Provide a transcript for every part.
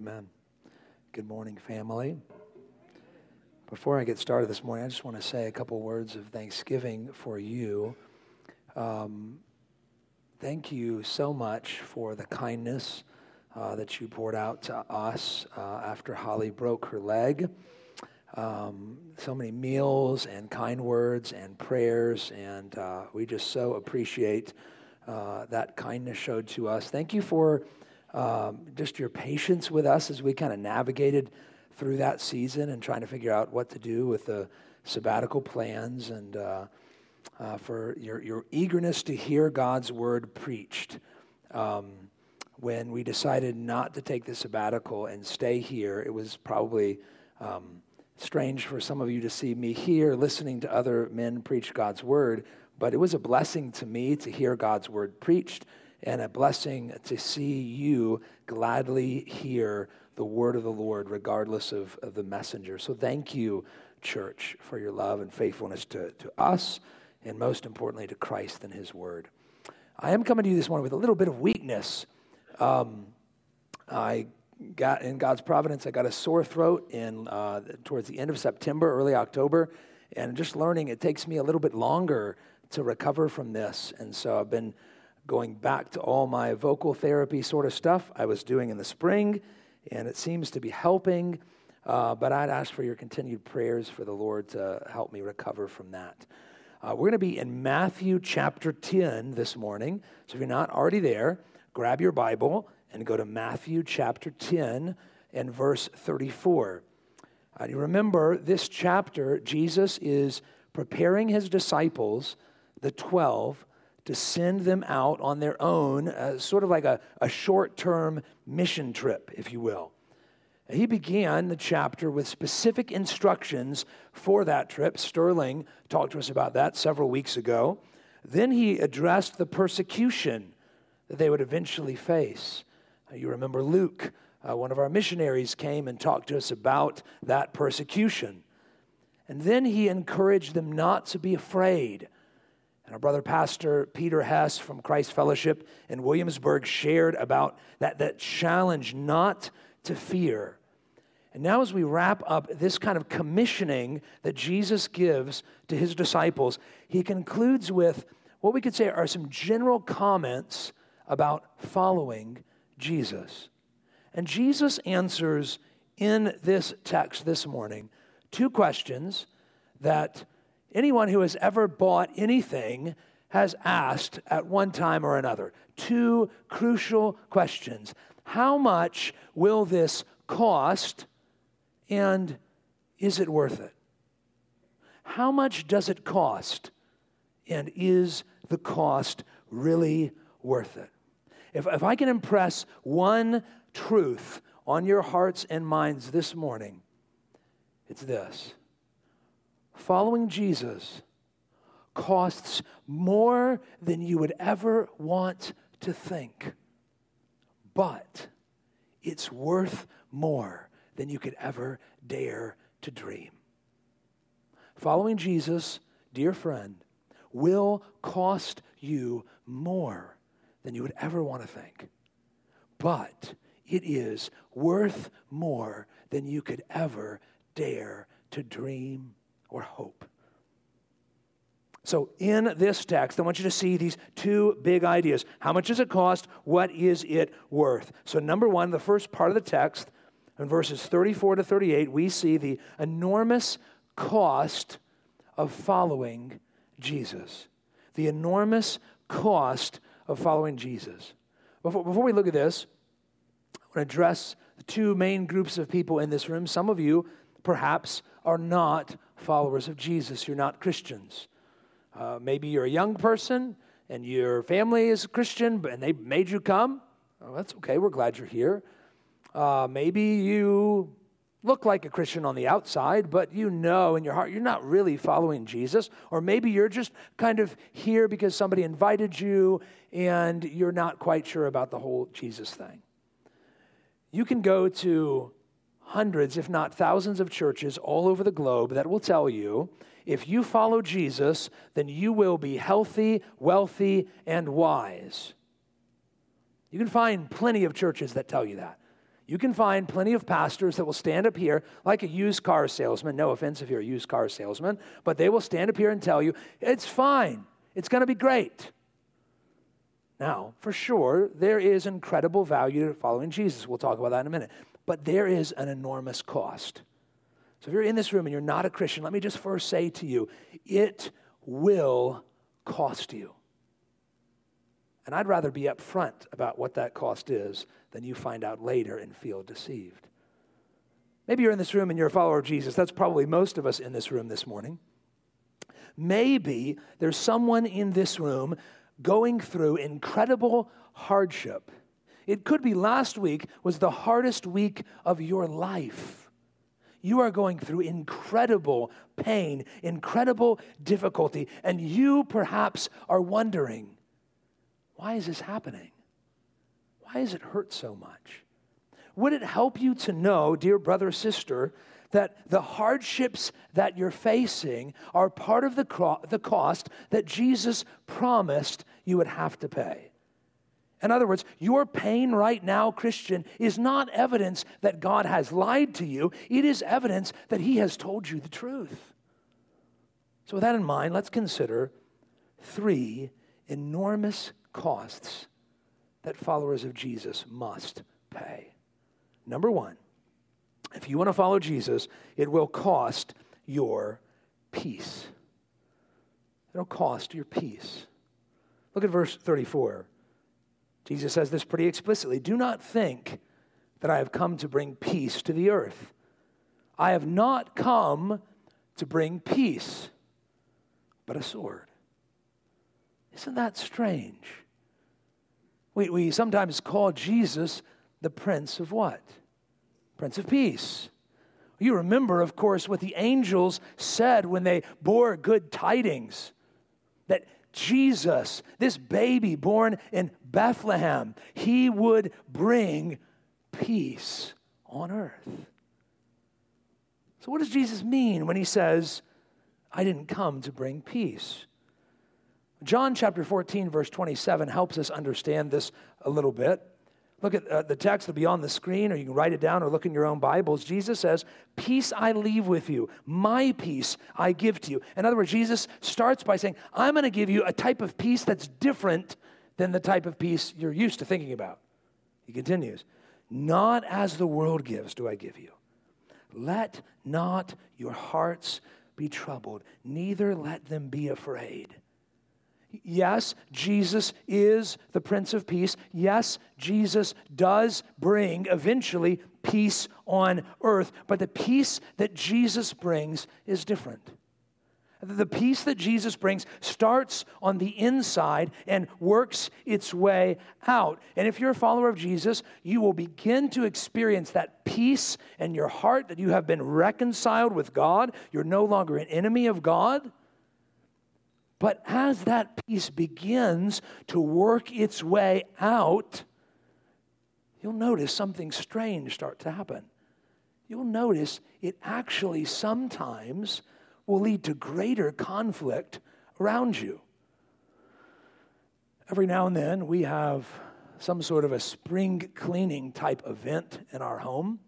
Amen. Good morning, family. Before I get started this morning, I just want to say a couple words of thanksgiving for you. Um, thank you so much for the kindness uh, that you poured out to us uh, after Holly broke her leg. Um, so many meals and kind words and prayers, and uh, we just so appreciate uh, that kindness showed to us. Thank you for um, just your patience with us as we kind of navigated through that season and trying to figure out what to do with the sabbatical plans and uh, uh, for your, your eagerness to hear God's word preached. Um, when we decided not to take the sabbatical and stay here, it was probably um, strange for some of you to see me here listening to other men preach God's word, but it was a blessing to me to hear God's word preached and a blessing to see you gladly hear the word of the Lord, regardless of, of the messenger. So thank you, church, for your love and faithfulness to, to us, and most importantly, to Christ and his word. I am coming to you this morning with a little bit of weakness. Um, I got, in God's providence, I got a sore throat in, uh, towards the end of September, early October, and just learning it takes me a little bit longer to recover from this. And so I've been going back to all my vocal therapy sort of stuff I was doing in the spring, and it seems to be helping. Uh, but I'd ask for your continued prayers for the Lord to help me recover from that. Uh, we're going to be in Matthew chapter 10 this morning. So if you're not already there, grab your Bible and go to Matthew chapter 10 and verse 34. Uh, you remember this chapter, Jesus is preparing his disciples, the 12, to send them out on their own, uh, sort of like a, a short term mission trip, if you will. He began the chapter with specific instructions for that trip. Sterling talked to us about that several weeks ago. Then he addressed the persecution that they would eventually face. Uh, you remember Luke, uh, one of our missionaries, came and talked to us about that persecution. And then he encouraged them not to be afraid and our brother pastor Peter Hess from Christ Fellowship in Williamsburg shared about that, that challenge not to fear. And now, as we wrap up this kind of commissioning that Jesus gives to his disciples, he concludes with what we could say are some general comments about following Jesus. And Jesus answers in this text this morning two questions that anyone who has ever bought anything has asked at one time or another. Two crucial questions How much will this cost, and is it worth it? How much does it cost, and is the cost really worth it? If, if I can impress one truth on your hearts and minds this morning, it's this following Jesus costs more than you would ever want to think, but it's worth more than you could ever dare to dream. Following Jesus, dear friend, will cost you more than you would ever want to think, but it is worth more than you could ever dare to dream or hope. So, in this text, I want you to see these two big ideas. How much does it cost? What is it worth? So, number one, the first part of the text, in verses 34 to 38, we see the enormous cost of following Jesus. The enormous cost of following Jesus. Before, before we look at this, I want to address the two main groups of people in this room. Some of you, perhaps, are not followers of Jesus. You're not Christians. Uh, maybe you're a young person and your family is a Christian and they made you come. That's okay. We're glad you're here. Uh, maybe you look like a Christian on the outside, but you know in your heart you're not really following Jesus. Or maybe you're just kind of here because somebody invited you and you're not quite sure about the whole Jesus thing. You can go to hundreds, if not thousands, of churches all over the globe that will tell you if you follow Jesus, then you will be healthy, wealthy, and wise. You can find plenty of churches that tell you that. You can find plenty of pastors that will stand up here like a used car salesman. No offense if you're a used car salesman, but they will stand up here and tell you, it's fine, it's going to be great. Now, for sure, there is incredible value to following Jesus. We'll talk about that in a minute. But there is an enormous cost. So if you're in this room and you're not a Christian, let me just first say to you, it will cost you. And I'd rather be upfront about what that cost is than you find out later and feel deceived. Maybe you're in this room and you're a follower of Jesus. That's probably most of us in this room this morning. Maybe there's someone in this room going through incredible hardship. It could be last week was the hardest week of your life. You are going through incredible pain, incredible difficulty, and you perhaps are wondering why is this happening? Why does it hurt so much? Would it help you to know, dear brother, sister, that the hardships that you're facing are part of the, cro- the cost that Jesus promised you would have to pay? In other words, your pain right now, Christian, is not evidence that God has lied to you. It is evidence that He has told you the truth. So, with that in mind, let's consider three enormous costs that followers of Jesus must pay. Number one, if you want to follow Jesus, it will cost your peace. It'll cost your peace. Look at verse 34. Jesus says this pretty explicitly Do not think that I have come to bring peace to the earth. I have not come to bring peace, but a sword. Isn't that strange? We, we sometimes call Jesus the Prince of what? Prince of Peace. You remember, of course, what the angels said when they bore good tidings that Jesus, this baby born in Bethlehem, he would bring peace on earth. So, what does Jesus mean when he says, I didn't come to bring peace? John chapter 14, verse 27 helps us understand this a little bit. Look at uh, the text that'll be on the screen, or you can write it down or look in your own Bibles. Jesus says, Peace I leave with you, my peace I give to you. In other words, Jesus starts by saying, I'm going to give you a type of peace that's different than the type of peace you're used to thinking about. He continues, Not as the world gives do I give you. Let not your hearts be troubled, neither let them be afraid. Yes, Jesus is the Prince of Peace. Yes, Jesus does bring eventually peace on earth, but the peace that Jesus brings is different. The peace that Jesus brings starts on the inside and works its way out. And if you're a follower of Jesus, you will begin to experience that peace in your heart that you have been reconciled with God. You're no longer an enemy of God. But as that peace begins to work its way out, you'll notice something strange start to happen. You'll notice it actually sometimes will lead to greater conflict around you. Every now and then, we have some sort of a spring cleaning type event in our home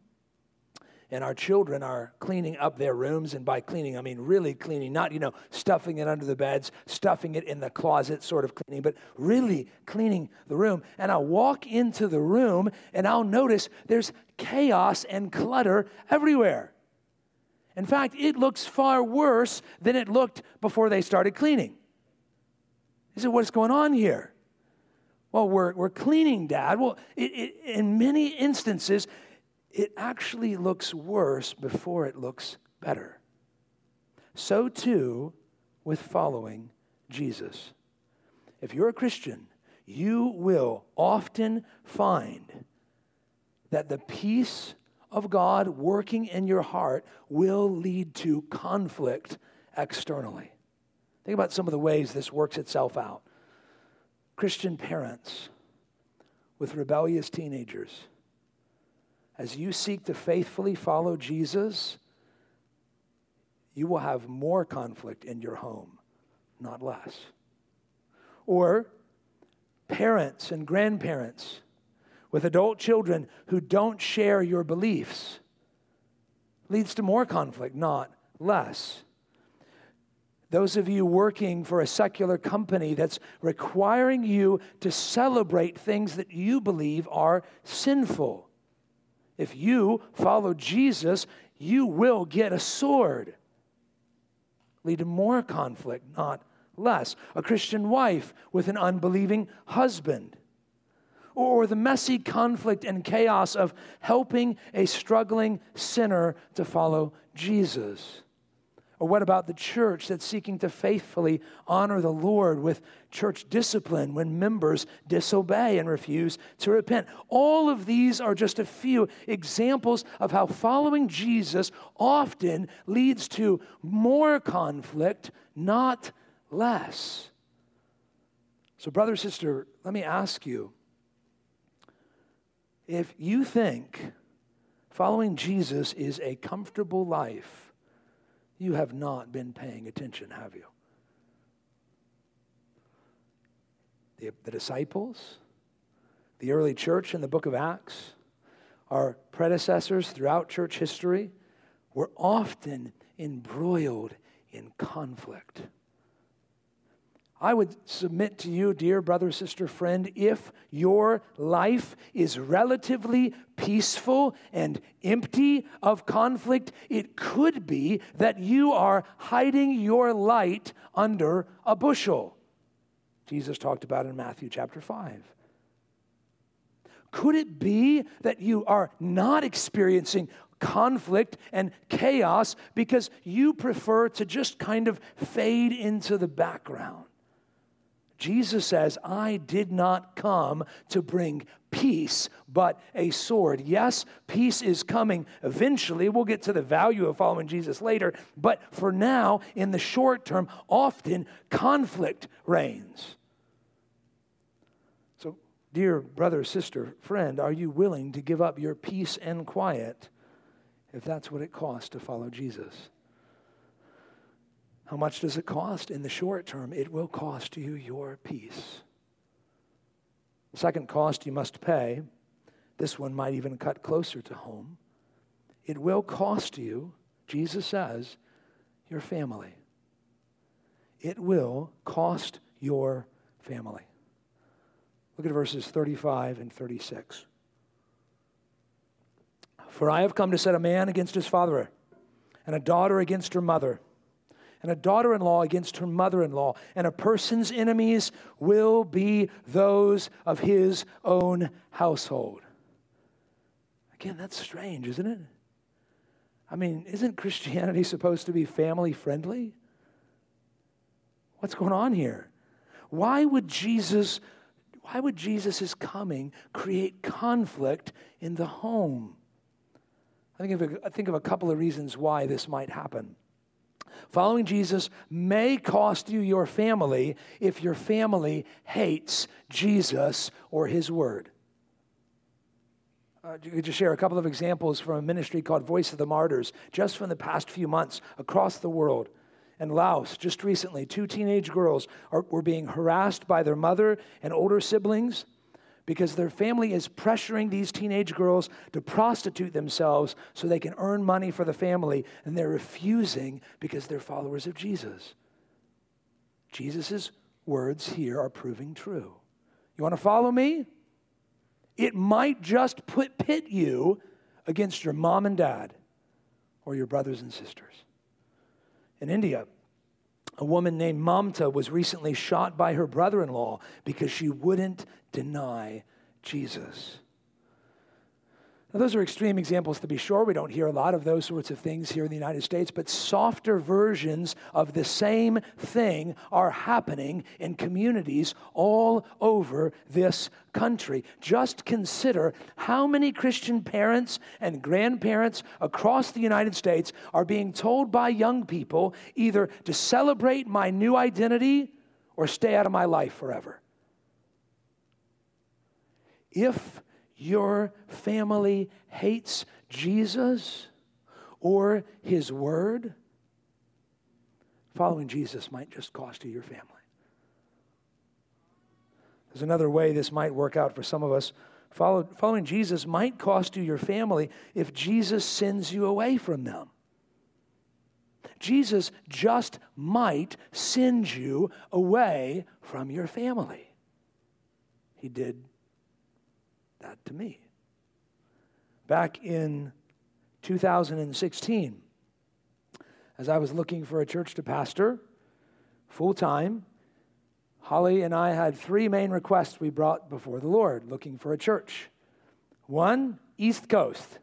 and our children are cleaning up their rooms. And by cleaning, I mean really cleaning, not, you know, stuffing it under the beds, stuffing it in the closet, sort of cleaning, but really cleaning the room. And I'll walk into the room and I'll notice there's chaos and clutter everywhere. In fact, it looks far worse than it looked before they started cleaning. He said, What's going on here? Well, we're, we're cleaning, Dad. Well, it, it, in many instances, it actually looks worse before it looks better. So too with following Jesus. If you're a Christian, you will often find that the peace of God working in your heart will lead to conflict externally. Think about some of the ways this works itself out. Christian parents with rebellious teenagers as you seek to faithfully follow Jesus, you will have more conflict in your home, not less. Or parents and grandparents with adult children who don't share your beliefs leads to more conflict, not less. Those of you working for a secular company that's requiring you to celebrate things that you believe are sinful. If you follow Jesus, you will get a sword. Lead to more conflict, not less. A Christian wife with an unbelieving husband. Or the messy conflict and chaos of helping a struggling sinner to follow Jesus. Or what about the church that's seeking to faithfully honor the Lord with church discipline when members disobey and refuse to repent? All of these are just a few examples of how following Jesus often leads to more conflict, not less. So, brother, sister, let me ask you if you think following Jesus is a comfortable life, you have not been paying attention, have you? The, the disciples, the early church in the book of Acts, our predecessors throughout church history were often embroiled in conflict. I would submit to you, dear brother, sister, friend, if your life is relatively peaceful and empty of conflict, it could be that you are hiding your light under a bushel. Jesus talked about in Matthew chapter 5. Could it be that you are not experiencing conflict and chaos because you prefer to just kind of fade into the background? Jesus says, I did not come to bring peace, but a sword. Yes, peace is coming eventually. We'll get to the value of following Jesus later. But for now, in the short term, often conflict reigns. So, dear brother, sister, friend, are you willing to give up your peace and quiet if that's what it costs to follow Jesus? How much does it cost? In the short term, it will cost you your peace. Second cost you must pay, this one might even cut closer to home. It will cost you, Jesus says, your family. It will cost your family. Look at verses 35 and 36. For I have come to set a man against his father, and a daughter against her mother and a daughter in law against her mother in law, and a person's enemies will be those of his own household. Again, that's strange, isn't it? I mean, isn't Christianity supposed to be family friendly? What's going on here? Why would Jesus why would Jesus' coming create conflict in the home? I think, of a, I think of a couple of reasons why this might happen. Following Jesus may cost you your family if your family hates Jesus or his word. Uh, could just share a couple of examples from a ministry called Voice of the Martyrs, just from the past few months across the world. In Laos, just recently, two teenage girls are, were being harassed by their mother and older siblings because their family is pressuring these teenage girls to prostitute themselves so they can earn money for the family, and they're refusing because they're followers of Jesus. Jesus' words here are proving true. You want to follow me? It might just put, pit you against your mom and dad or your brothers and sisters. In India, a woman named Mamta was recently shot by her brother in law because she wouldn't deny Jesus. Now, those are extreme examples to be sure. We don't hear a lot of those sorts of things here in the United States, but softer versions of the same thing are happening in communities all over this country. Just consider how many Christian parents and grandparents across the United States are being told by young people either to celebrate my new identity or stay out of my life forever. If your family hates Jesus or his word, following Jesus might just cost you your family. There's another way this might work out for some of us. Follow, following Jesus might cost you your family if Jesus sends you away from them. Jesus just might send you away from your family. He did that to me. Back in 2016, as I was looking for a church to pastor full time, Holly and I had three main requests we brought before the Lord looking for a church. One, East Coast.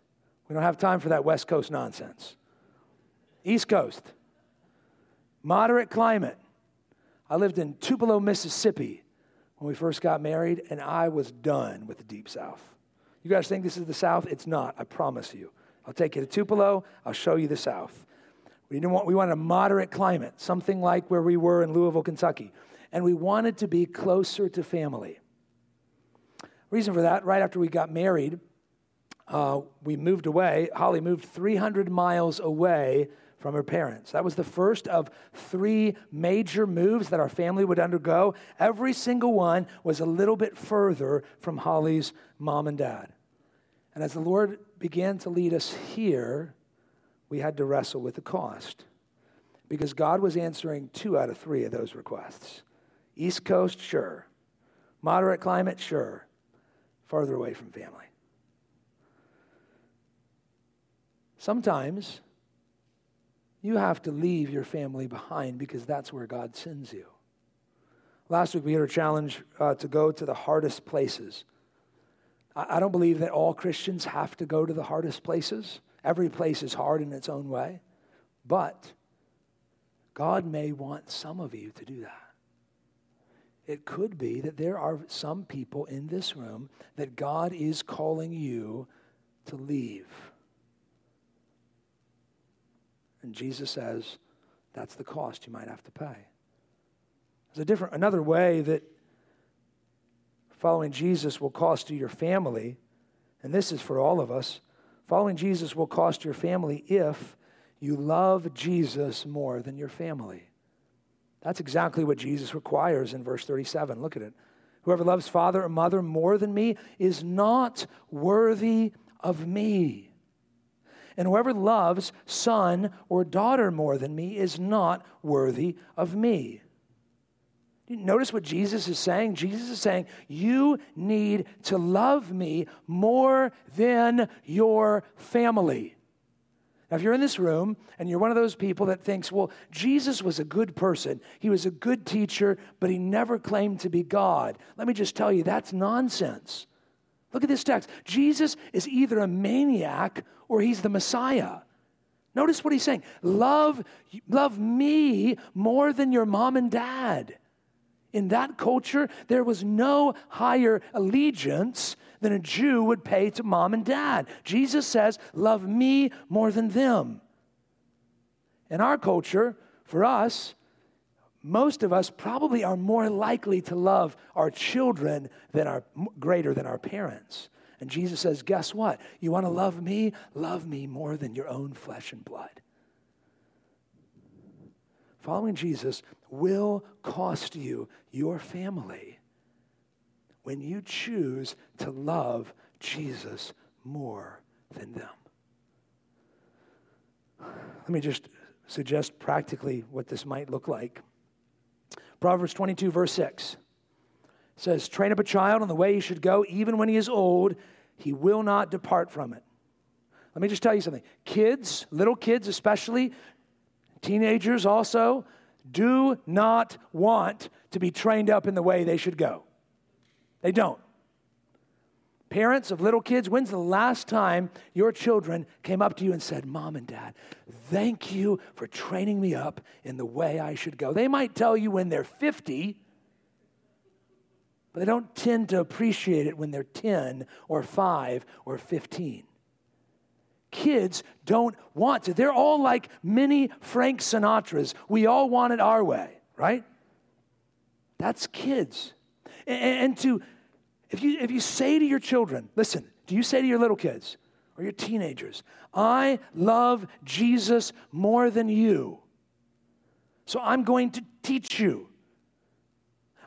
We don't have time for that West Coast nonsense. East Coast. Moderate climate. I lived in Tupelo, Mississippi when we first got married, and I was done with the Deep South. You guys think this is the South? It's not, I promise you. I'll take you to Tupelo, I'll show you the South. We, didn't want, we wanted a moderate climate, something like where we were in Louisville, Kentucky. And we wanted to be closer to family. Reason for that, right after we got married, uh, we moved away. Holly moved 300 miles away from her parents. That was the first of three major moves that our family would undergo. Every single one was a little bit further from Holly's mom and dad. And as the Lord began to lead us here, we had to wrestle with the cost because God was answering two out of three of those requests. East Coast, sure. Moderate climate, sure. Farther away from family. Sometimes you have to leave your family behind because that's where God sends you. Last week we had a challenge uh, to go to the hardest places. I, I don't believe that all Christians have to go to the hardest places. Every place is hard in its own way. But God may want some of you to do that. It could be that there are some people in this room that God is calling you to leave. And Jesus says that's the cost you might have to pay. There's a different, another way that following Jesus will cost you your family, and this is for all of us. Following Jesus will cost your family if you love Jesus more than your family. That's exactly what Jesus requires in verse 37. Look at it. Whoever loves father or mother more than me is not worthy of me. And whoever loves son or daughter more than me is not worthy of me. Notice what Jesus is saying. Jesus is saying, You need to love me more than your family. Now, if you're in this room and you're one of those people that thinks, well, Jesus was a good person, he was a good teacher, but he never claimed to be God, let me just tell you, that's nonsense. Look at this text. Jesus is either a maniac or he's the Messiah. Notice what he's saying love, love me more than your mom and dad. In that culture, there was no higher allegiance than a Jew would pay to mom and dad. Jesus says, Love me more than them. In our culture, for us, most of us probably are more likely to love our children than our greater than our parents. And Jesus says, Guess what? You want to love me? Love me more than your own flesh and blood. Following Jesus will cost you your family when you choose to love Jesus more than them. Let me just suggest practically what this might look like. Proverbs 22, verse 6 says, Train up a child in the way he should go, even when he is old, he will not depart from it. Let me just tell you something. Kids, little kids especially, teenagers also, do not want to be trained up in the way they should go. They don't. Parents of little kids, when's the last time your children came up to you and said, Mom and Dad, thank you for training me up in the way I should go? They might tell you when they're 50, but they don't tend to appreciate it when they're 10 or 5 or 15. Kids don't want to. They're all like mini Frank Sinatras. We all want it our way, right? That's kids. And, and to if you, if you say to your children, listen, do you say to your little kids or your teenagers, I love Jesus more than you, so I'm going to teach you.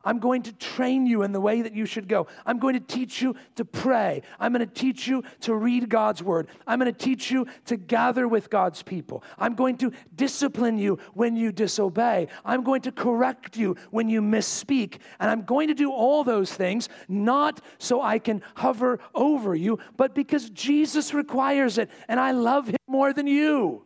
I'm going to train you in the way that you should go. I'm going to teach you to pray. I'm going to teach you to read God's word. I'm going to teach you to gather with God's people. I'm going to discipline you when you disobey. I'm going to correct you when you misspeak. And I'm going to do all those things not so I can hover over you, but because Jesus requires it and I love him more than you.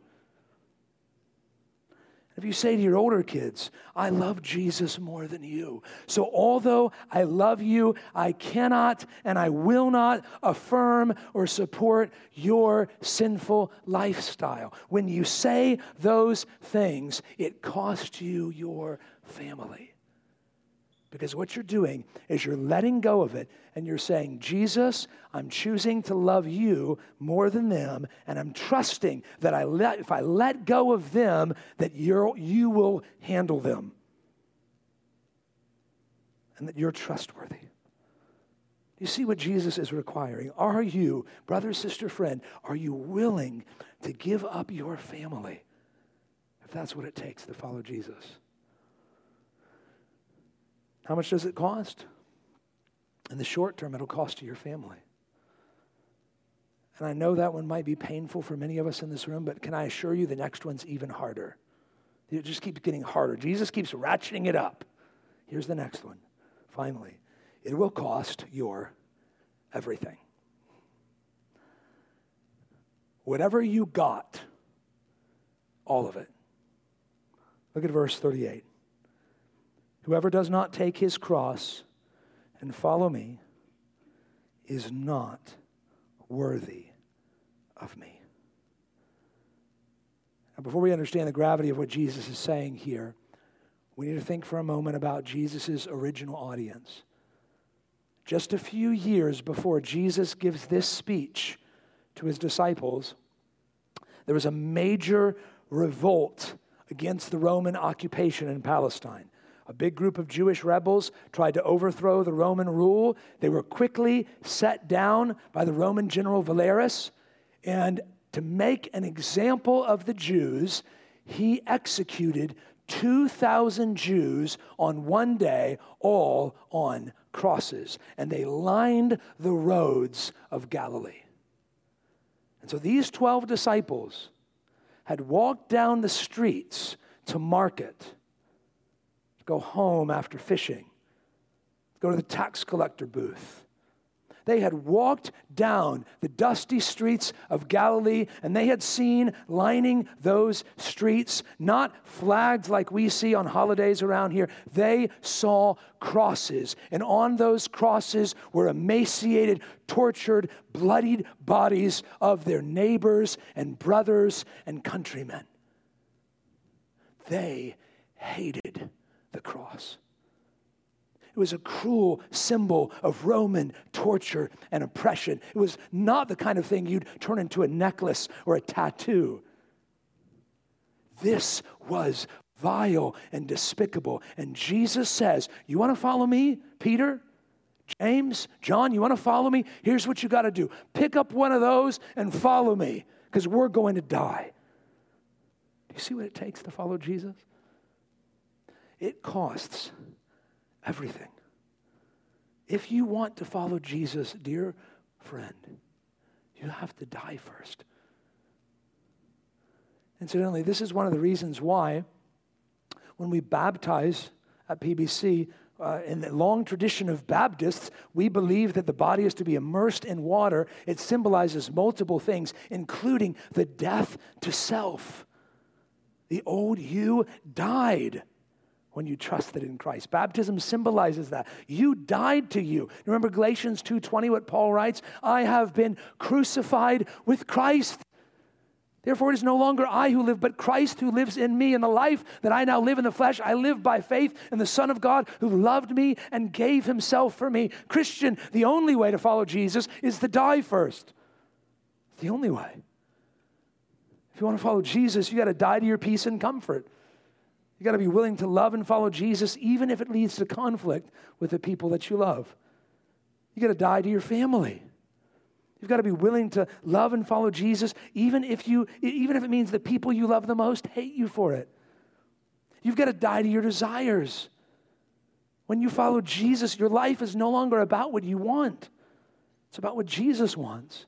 If you say to your older kids, I love Jesus more than you. So, although I love you, I cannot and I will not affirm or support your sinful lifestyle. When you say those things, it costs you your family. Because what you're doing is you're letting go of it and you're saying, Jesus, I'm choosing to love you more than them, and I'm trusting that I let, if I let go of them, that you're, you will handle them. And that you're trustworthy. You see what Jesus is requiring? Are you, brother, sister, friend, are you willing to give up your family if that's what it takes to follow Jesus? How much does it cost? In the short term, it'll cost you your family. And I know that one might be painful for many of us in this room, but can I assure you the next one's even harder? It just keeps getting harder. Jesus keeps ratcheting it up. Here's the next one. Finally, it will cost your everything. Whatever you got, all of it. Look at verse 38. Whoever does not take his cross and follow me is not worthy of me. Now, before we understand the gravity of what Jesus is saying here, we need to think for a moment about Jesus' original audience. Just a few years before Jesus gives this speech to his disciples, there was a major revolt against the Roman occupation in Palestine. A big group of Jewish rebels tried to overthrow the Roman rule. They were quickly set down by the Roman general Valerius. And to make an example of the Jews, he executed 2,000 Jews on one day, all on crosses. And they lined the roads of Galilee. And so these 12 disciples had walked down the streets to market go home after fishing, go to the tax collector booth. They had walked down the dusty streets of Galilee and they had seen lining those streets not flags like we see on holidays around here. They saw crosses. And on those crosses were emaciated, tortured, bloodied bodies of their neighbors and brothers and countrymen. They hated the cross. It was a cruel symbol of Roman torture and oppression. It was not the kind of thing you'd turn into a necklace or a tattoo. This was vile and despicable. And Jesus says, You want to follow me, Peter? James, John, you want to follow me? Here's what you got to do pick up one of those and follow me because we're going to die. Do you see what it takes to follow Jesus? It costs everything. If you want to follow Jesus, dear friend, you have to die first. Incidentally, this is one of the reasons why when we baptize at PBC, uh, in the long tradition of Baptists, we believe that the body is to be immersed in water. It symbolizes multiple things, including the death to self. The old you died when you trusted in Christ. Baptism symbolizes that. You died to you. Remember Galatians 2:20 what Paul writes, I have been crucified with Christ. Therefore, it is no longer I who live, but Christ who lives in me. And the life that I now live in the flesh, I live by faith in the Son of God who loved me and gave himself for me. Christian, the only way to follow Jesus is to die first. The only way. If you want to follow Jesus, you got to die to your peace and comfort. You got to be willing to love and follow Jesus, even if it leads to conflict with the people that you love. You got to die to your family. You've got to be willing to love and follow Jesus, even if you, even if it means the people you love the most hate you for it. You've got to die to your desires. When you follow Jesus, your life is no longer about what you want, it's about what Jesus wants.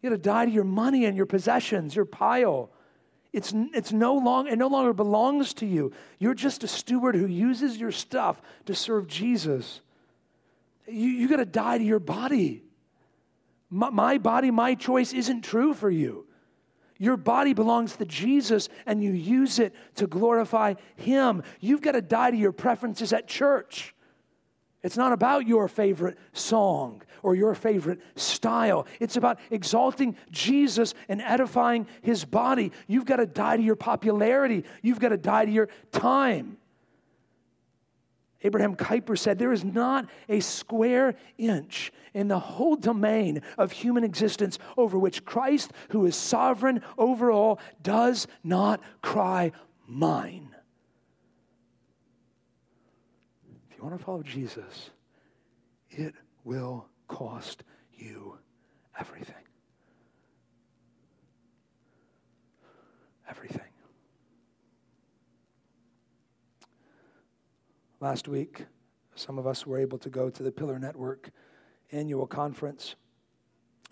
You got to die to your money and your possessions, your pile. It's, it's no long, it no longer belongs to you. You're just a steward who uses your stuff to serve Jesus. You, you got to die to your body. My, my body, my choice isn't true for you. Your body belongs to Jesus and you use it to glorify Him. You've got to die to your preferences at church. It's not about your favorite song or your favorite style. It's about exalting Jesus and edifying His body. You've got to die to your popularity, you've got to die to your time. Abraham Kuyper said, There is not a square inch in the whole domain of human existence over which Christ, who is sovereign over all, does not cry, Mine. If you want to follow Jesus, it will cost you everything. Everything. Last week, some of us were able to go to the Pillar Network annual conference,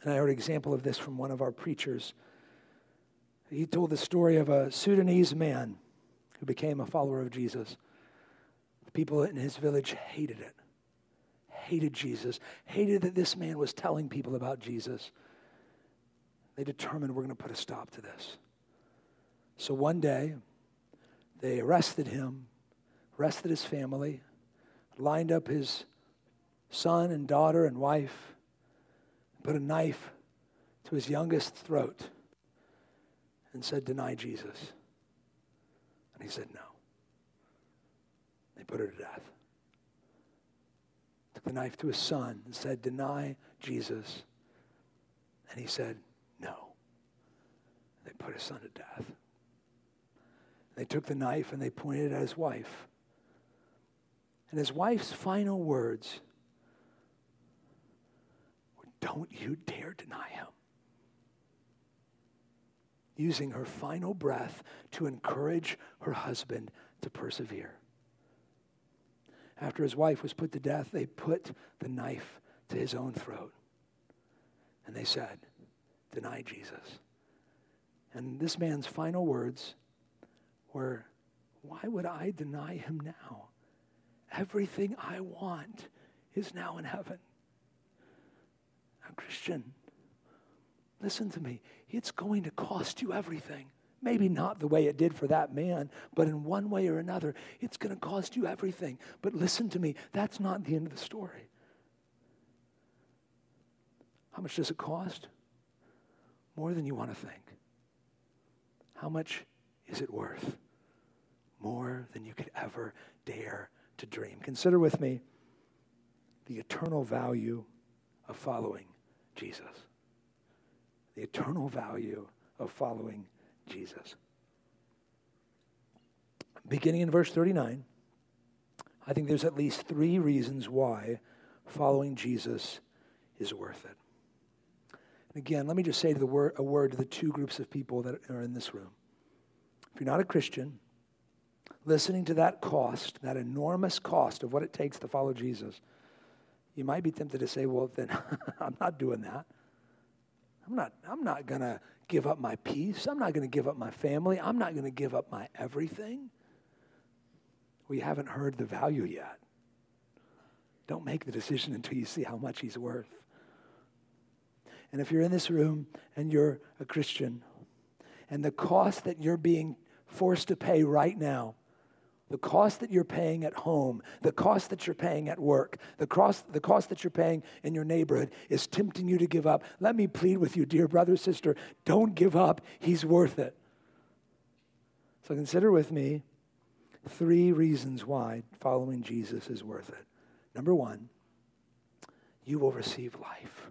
and I heard an example of this from one of our preachers. He told the story of a Sudanese man who became a follower of Jesus. The people in his village hated it, hated Jesus, hated that this man was telling people about Jesus. They determined we're going to put a stop to this. So one day, they arrested him arrested his family, lined up his son and daughter and wife, put a knife to his youngest throat, and said, Deny Jesus. And he said, No. They put her to death. The knife to his son and said, Deny Jesus. And he said, No. They put his son to death. They took the knife and they pointed it at his wife and his wife's final words were, Don't you dare deny him. Using her final breath to encourage her husband to persevere. After his wife was put to death, they put the knife to his own throat. And they said, Deny Jesus. And this man's final words were, Why would I deny him now? Everything I want is now in heaven. Now, Christian, listen to me. It's going to cost you everything. Maybe not the way it did for that man, but in one way or another, it's going to cost you everything. But listen to me, that's not the end of the story. How much does it cost? More than you want to think. How much is it worth? More than you could ever dare to dream. Consider with me the eternal value of following Jesus. The eternal value of following Jesus. Beginning in verse 39, I think there's at least three reasons why following Jesus is worth it. And again, let me just say word, a word to the two groups of people that are in this room. If you're not a Christian, listening to that cost, that enormous cost of what it takes to follow Jesus, you might be tempted to say, well, then I'm not doing that. I'm not, I'm not going to give up my peace. I'm not going to give up my family. I'm not going to give up my everything. We haven't heard the value yet. Don't make the decision until you see how much he's worth. And if you're in this room and you're a Christian, and the cost that you're being forced to pay right now the cost that you're paying at home, the cost that you're paying at work, the cost, the cost that you're paying in your neighborhood is tempting you to give up. Let me plead with you, dear brother, sister, don't give up. He's worth it. So consider with me three reasons why following Jesus is worth it. Number one, you will receive life.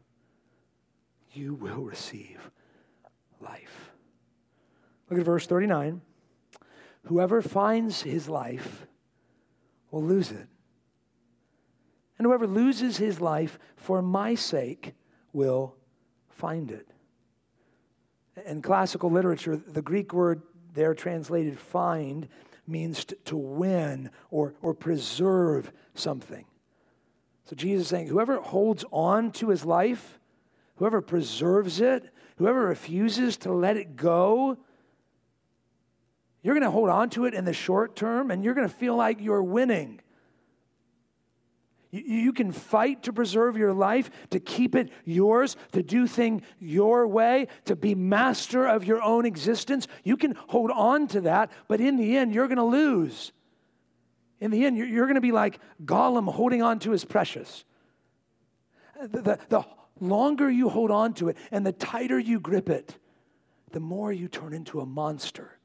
You will receive life. Look at verse 39. Whoever finds his life will lose it. And whoever loses his life for my sake will find it. In classical literature, the Greek word there translated find means to, win or, or preserve something. So Jesus is saying, whoever holds on to his life, whoever preserves it, whoever refuses to let it go, you're going to hold on to it in the short term and you're going to feel like you're winning. You, can fight to preserve your life, to keep it yours, to do things your way, to be master of your own existence. You can hold on to that, but in the end, you're going to lose. In the end, you're, you're going to be like Gollum holding on to his precious. The, the, the longer you hold on to it and the tighter you grip it, the more you turn into a monster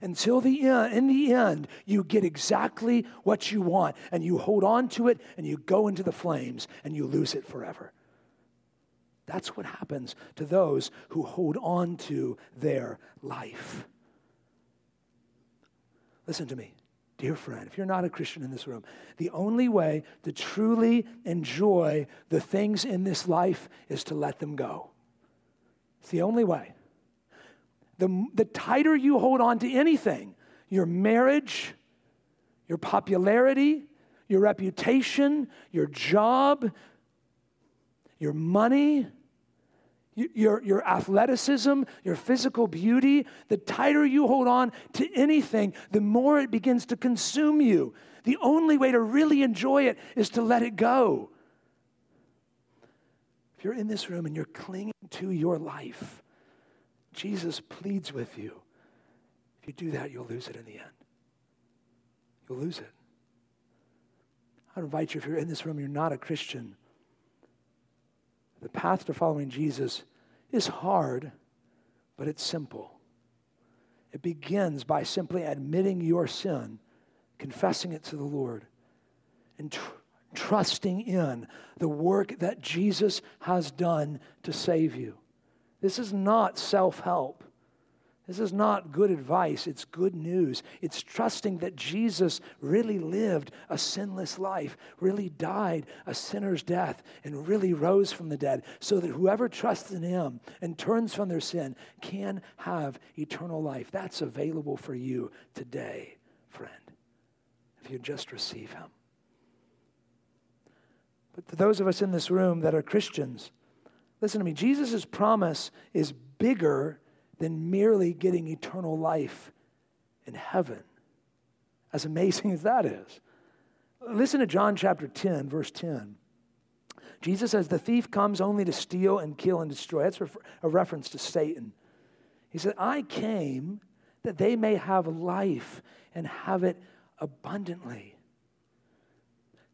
until the end, in the end, you get exactly what you want and you hold on to it and you go into the flames and you lose it forever. That's what happens to those who hold on to their life. Listen to me, dear friend, if you're not a Christian in this room, the only way to truly enjoy the things in this life is to let them go. It's the only way the, the tighter you hold on to anything, your marriage, your popularity, your reputation, your job, your money, your, your athleticism, your physical beauty, the tighter you hold on to anything, the more it begins to consume you. The only way to really enjoy it is to let it go. If you're in this room and you're clinging to your life, Jesus pleads with you. If you do that, you'll lose it in the end. You'll lose it. I invite you, if you're in this room, you're not a Christian. The path to following Jesus is hard, but it's simple. It begins by simply admitting your sin, confessing it to the Lord, and tr- trusting in the work that Jesus has done to save you. This is not self help. This is not good advice. It's good news. It's trusting that Jesus really lived a sinless life, really died a sinner's death, and really rose from the dead, so that whoever trusts in him and turns from their sin can have eternal life. That's available for you today, friend, if you just receive him. But to those of us in this room that are Christians, Listen to me, Jesus' promise is bigger than merely getting eternal life in heaven, as amazing as that is. Listen to John chapter 10, verse 10. Jesus says, The thief comes only to steal and kill and destroy. That's a reference to Satan. He said, I came that they may have life and have it abundantly.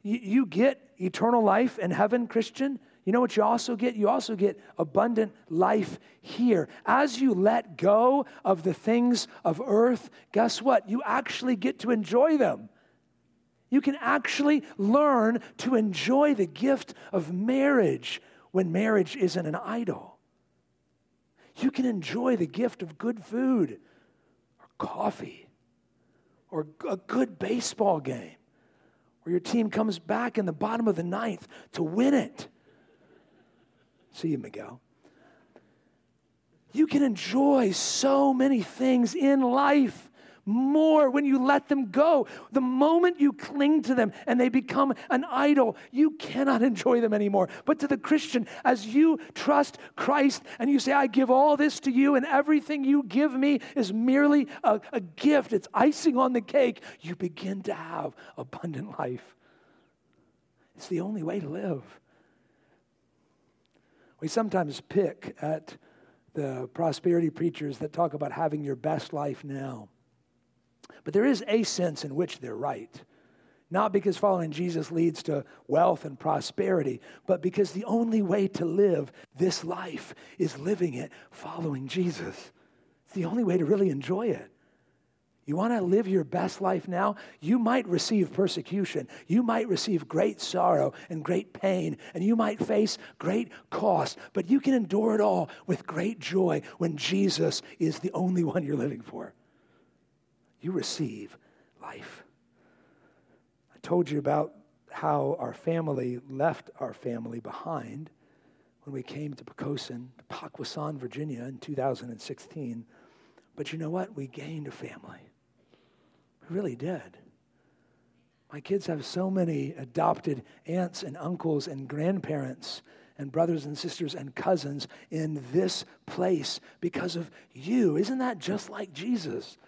You, you get eternal life in heaven, Christian, you know what you also get? You also get abundant life here. As you let go of the things of earth, guess what? You actually get to enjoy them. You can actually learn to enjoy the gift of marriage when marriage isn't an idol. You can enjoy the gift of good food or coffee or a good baseball game where your team comes back in the bottom of the ninth to win it. See you, Miguel. You can enjoy so many things in life more when you let them go. The moment you cling to them and they become an idol, you cannot enjoy them anymore. But to the Christian, as you trust Christ and you say, I give all this to you, and everything you give me is merely a, a gift, it's icing on the cake, you begin to have abundant life. It's the only way to live. We sometimes pick at the prosperity preachers that talk about having your best life now. But there is a sense in which they're right. Not because following Jesus leads to wealth and prosperity, but because the only way to live this life is living it following Jesus. It's the only way to really enjoy it. You want to live your best life now? You might receive persecution. You might receive great sorrow and great pain, and you might face great cost, but you can endure it all with great joy when Jesus is the only one you're living for. You receive life. I told you about how our family left our family behind when we came to Poquoson, Pockwauson, Virginia in 2016. But you know what? We gained a family. Really did. My kids have so many adopted aunts and uncles and grandparents and brothers and sisters and cousins in this place because of you. Isn't that just like Jesus?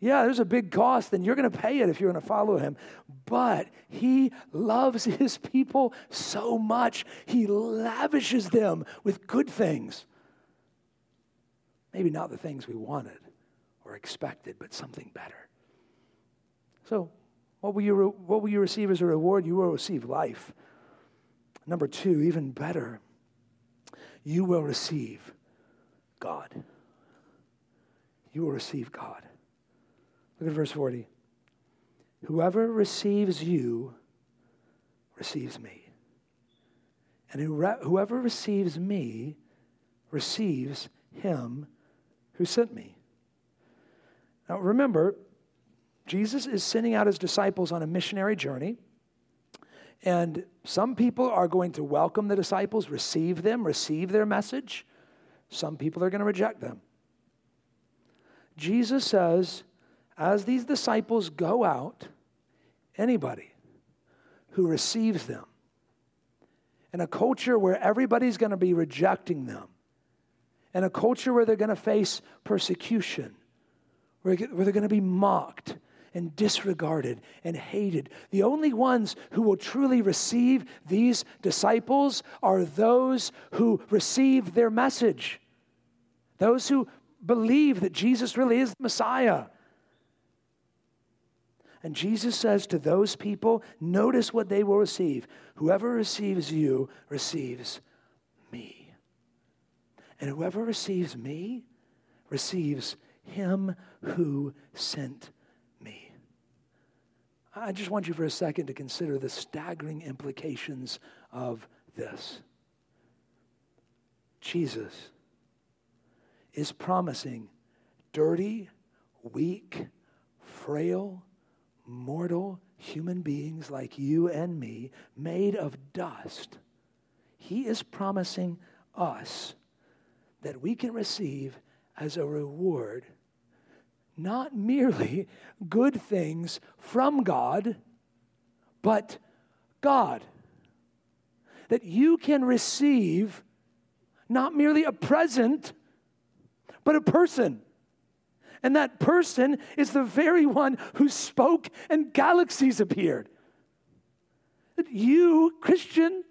Yeah, there's a big cost, and you're going to pay it if you're going to follow him. But he loves his people so much, he lavishes them with good things. Maybe not the things we wanted or expected, but something better. So, what will you, re- what will you receive as a reward? You will receive life. Number two, even better, you will receive God. You will receive God. Look at verse 40. Whoever receives you receives me. And whoever receives me receives him who sent me. Now remember, Jesus is sending out his disciples on a missionary journey. And some people are going to welcome the disciples, receive them, receive their message. Some people are going to reject them. Jesus says, as these disciples go out, anybody who receives them in a culture where everybody's going to be rejecting them, in a culture where they're going to face persecution, where they're going to be mocked and disregarded and hated. The only ones who will truly receive these disciples are those who receive their message, those who believe that Jesus really is the Messiah. And Jesus says to those people, notice what they will receive. Whoever receives you receives me. And whoever receives me receives him who sent. I just want you for a second to consider the staggering implications of this. Jesus is promising dirty, weak, frail, mortal human beings like you and me, made of dust, He is promising us that we can receive as a reward not merely good things from God, but God. That you can receive not merely a present, but a person. And that person is the very one who spoke and galaxies appeared. That you, Christian,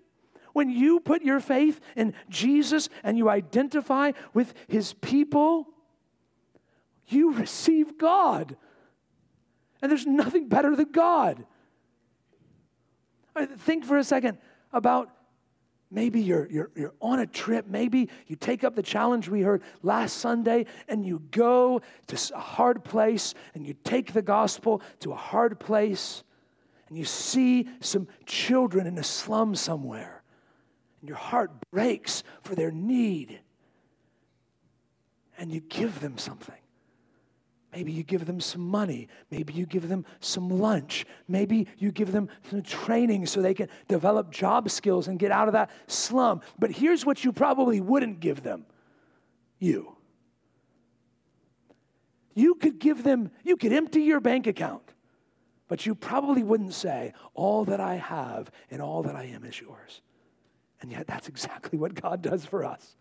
when you put your faith in Jesus and you identify with his people, you receive God. And there's nothing better than God. Think for a second about Maybe you're, you're, you're on a trip. Maybe you take up the challenge we heard last Sunday and you go to a hard place and you take the gospel to a hard place and you see some children in a slum somewhere and your heart breaks for their need and you give them something. Maybe you give them some money. Maybe you give them some lunch. Maybe you give them some training so they can develop job skills and get out of that slum. But here's what you probably wouldn't give them you. You could give them, you could empty your bank account, but you probably wouldn't say, All that I have and all that I am is yours. And yet, that's exactly what God does for us.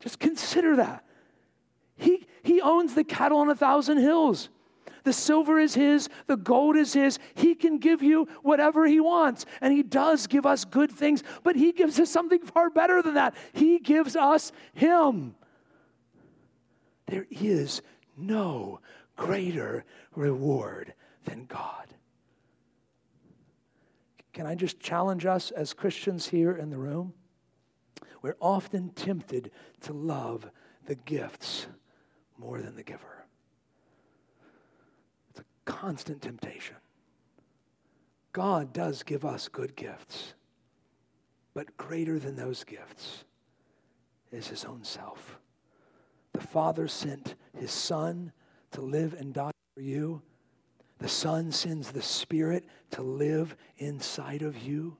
Just consider that. He, he owns the cattle on a thousand hills. The silver is His, the gold is His. He can give you whatever He wants. And He does give us good things, but He gives us something far better than that. He gives us Him. There is no greater reward than God. Can I just challenge us as Christians here in the room? We're often tempted to love the gifts more than the giver. It's a constant temptation. God does give us good gifts, but greater than those gifts is his own self. The Father sent his Son to live and die for you. The Son sends the Spirit to live inside of you.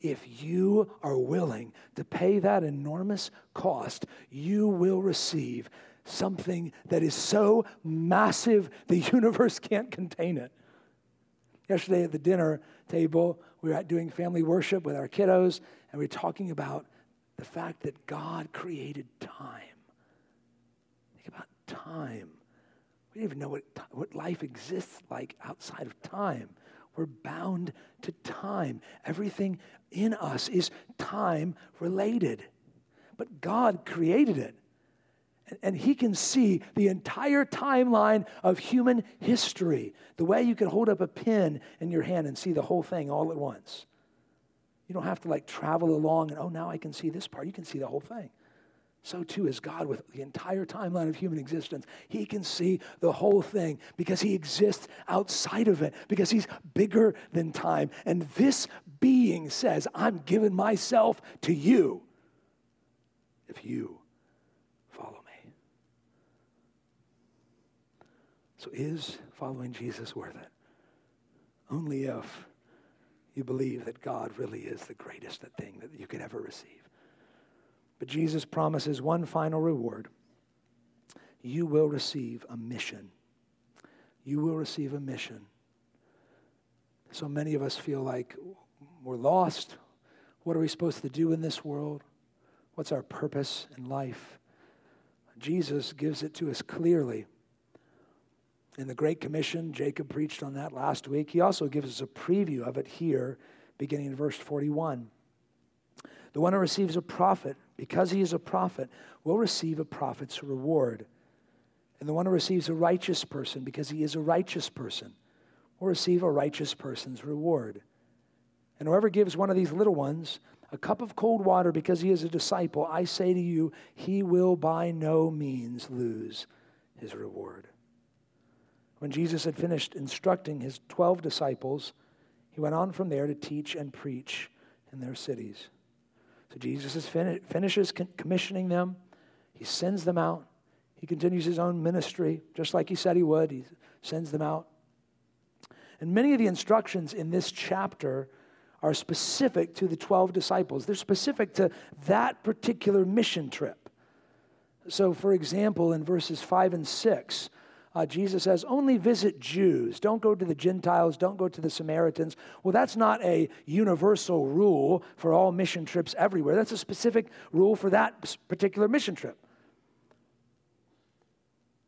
If you are willing to pay that enormous cost, you will receive something that is so massive the universe can't contain it. Yesterday at the dinner table, we were doing family worship with our kiddos, and we were talking about the fact that God created time. Think about time. We don't even know what, what life exists like outside of time. We're bound to time. Everything in us is time related. But God created it. And He can see the entire timeline of human history, the way you can hold up a pen in your hand and see the whole thing all at once. You don't have to like travel along and, oh, now I can see this part. You can see the whole thing. So too is God with the entire timeline of human existence. He can see the whole thing because He exists outside of it, because He's bigger than time. And this being says, I'm giving myself to you if you follow me. So is following Jesus worth it? Only if you believe that God really is the greatest thing that you could ever receive. But Jesus promises one final reward. You will receive a mission. You will receive a mission. So many of us feel like we're lost. What are we supposed to do in this world? What's our purpose in life? Jesus gives it to us clearly. In the Great Commission, Jacob preached on that last week. He also gives us a preview of it here, beginning in verse 41. The one who receives a prophet, because he is a prophet, will receive a prophet's reward. And the one who receives a righteous person, because he is a righteous person, will receive a righteous person's reward. And whoever gives one of these little ones a cup of cold water because he is a disciple, I say to you, he will by no means lose his reward. When Jesus had finished instructing his 12 disciples, he went on from there to teach and preach in their cities. So Jesus fin- finishes commissioning them. He sends them out. He continues his own ministry, just like he said he would. He sends them out. And many of the instructions in this chapter are specific to the 12 disciples. They're specific to that particular mission trip. So, for example, in verses 5 and 6, uh, Jesus says, only visit Jews. Don't go to the Gentiles. Don't go to the Samaritans. Well, that's not a universal rule for all mission trips everywhere. That's a specific rule for that particular mission trip.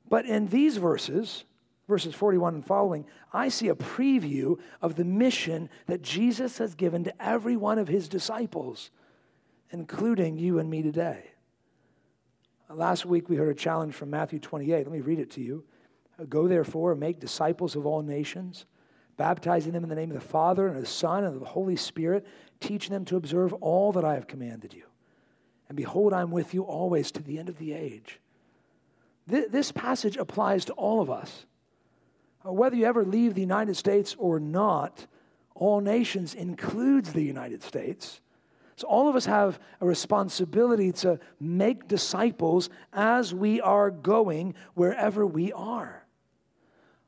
But in these verses, verses 41 and following, I see a preview of the mission that Jesus has given to every one of his disciples, including you and me today. Last week we heard a challenge from Matthew 28. Let me read it to you. Go therefore and make disciples of all nations, baptizing them in the name of the Father and of the Son and of the Holy Spirit, teaching them to observe all that I have commanded you. And behold, I'm with you always to the end of the age. This passage applies to all of us. Uh, whether you ever leave the United States or not, all nations includes the United States. So, all of us have a responsibility to make disciples as we are going wherever we are.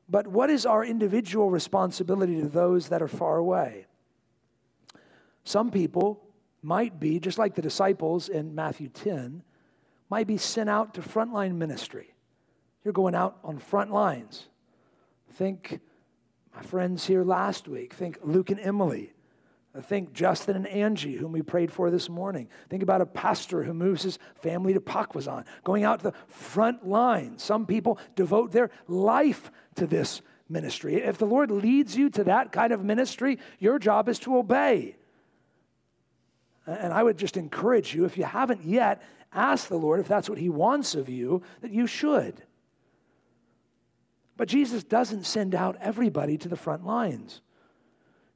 But what is our individual responsibility to those that are far away? Some people might be, just like the disciples in Matthew 10, might be sent out to frontline ministry. You're going out on front lines. Think my friends here last week. Think Luke and Emily. Think Justin and Angie, whom we prayed for this morning. Think about a pastor who moves his family to Poquoson, going out to the front line. Some people devote their life to this ministry. If the Lord leads you to that kind of ministry, your job is to obey. And I would just encourage you, if you haven't yet, ask the Lord if that's what He wants of you, that you should. But Jesus doesn't send out everybody to the front lines.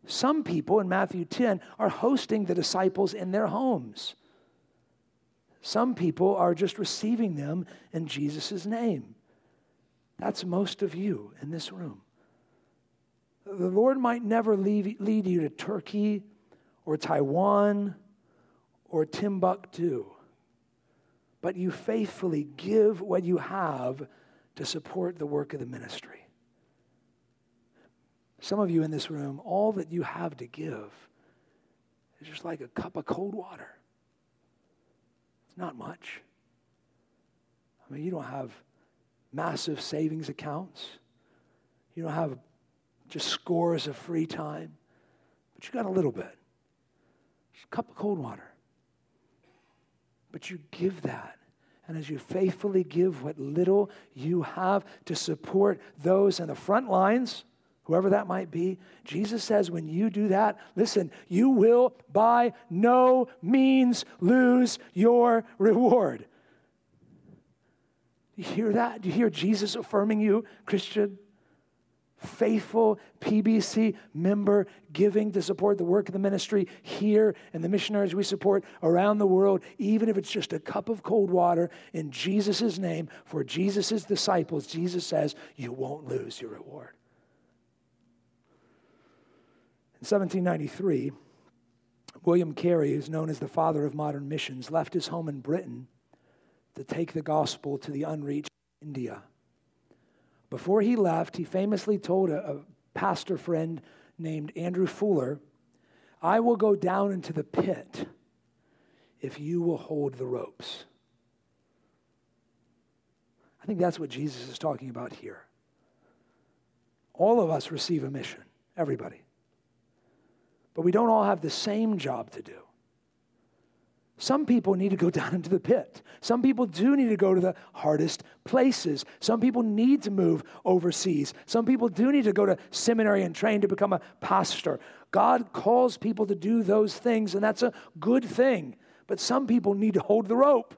Some people in Matthew 10 are hosting the disciples in their homes. Some people are just receiving them in Jesus' name. That's most of you in this room. The Lord might never leave, lead you to Turkey or Taiwan or Timbuktu, but you faithfully give what you have to support the work of the ministry. Some of you in this room, all that you have to give is just like a cup of cold water. It's not much. I mean, you don't have massive savings accounts. You don't have just scores of free time, but you got a little bit. Just a cup of cold water. But you give that. And as you faithfully give what little you have to support those in the front lines, whoever that might be, Jesus says, when you do that, listen, you will by no means lose your reward. You hear that? Do you hear Jesus affirming you, Christian? Faithful PBC member giving to support the work of the ministry here and the missionaries we support around the world, even if it's just a cup of cold water in Jesus' name for Jesus' disciples. Jesus says, You won't lose your reward. In 1793, William Carey, who's known as the father of modern missions, left his home in Britain to take the gospel to the unreached India. Before he left, he famously told a, a pastor friend named Andrew Fuller, I will go down into the pit if you will hold the ropes. I think that's what Jesus is talking about here. All of us receive a mission, everybody. But we don't all have the same job to do. Some people need to go down into the pit. Some people do need to go to the hardest places. Some people need to move overseas. Some people do need to go to seminary and train to become a pastor. God calls people to do those things, and that's a good thing. But some people need to hold the rope.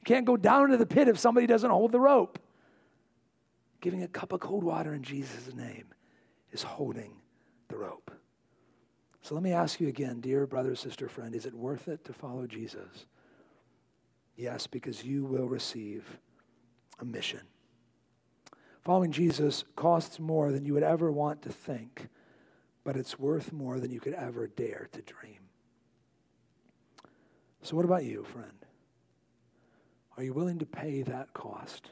You can't go down into the pit if somebody doesn't hold the rope. Giving a cup of cold water in Jesus' name is holding the rope. So let me ask you again, dear brother, sister, friend, is it worth it to follow Jesus? Yes, because you will receive a mission. Following Jesus costs more than you would ever want to think, but it's worth more than you could ever dare to dream. So, what about you, friend? Are you willing to pay that cost?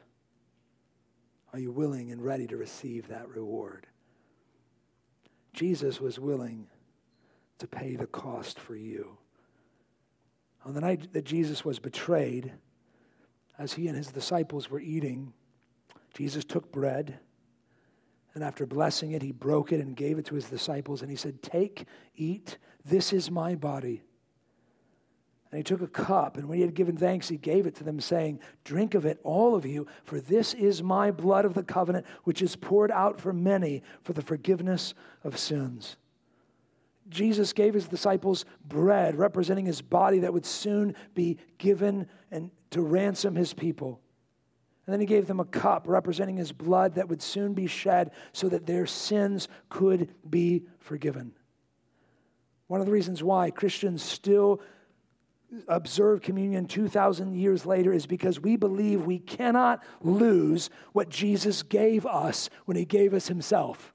Are you willing and ready to receive that reward? Jesus was willing to pay the cost for you. On the night that Jesus was betrayed, as he and his disciples were eating, Jesus took bread, and after blessing it, he broke it and gave it to his disciples, and he said, Take, eat, this is my body. And he took a cup, and when he had given thanks, he gave it to them, saying, Drink of it, all of you, for this is my blood of the covenant, which is poured out for many for the forgiveness of sins. Jesus gave his disciples bread, representing his body that would soon be given and to ransom his people. And then he gave them a cup representing his blood that would soon be shed so that their sins could be forgiven. One of the reasons why Christians still observe communion 2,000 years later is because we believe we cannot lose what Jesus gave us when he gave us himself.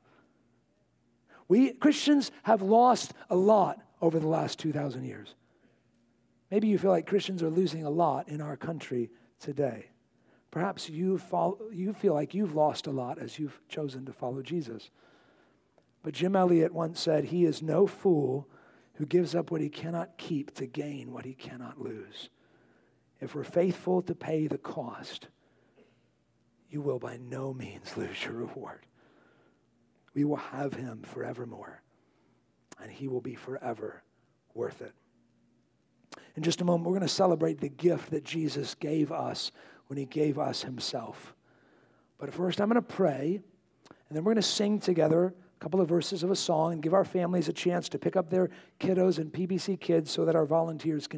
We Christians have lost a lot over the last 2,000 years. Maybe you feel like Christians are losing a lot in our country today. Perhaps you, follow, you feel like you've lost a lot as you've chosen to follow Jesus. But Jim Elliot once said, He is no fool who gives up what he cannot keep to gain what he cannot lose. If we're faithful to pay the cost, you will by no means lose your reward. We will have him forevermore, and he will be forever worth it. In just a moment, we're going to celebrate the gift that Jesus gave us when he gave us himself. But first, I'm going to pray, and then we're going to sing together a couple of verses of a song and give our families a chance to pick up their kiddos and PBC kids so that our volunteers can.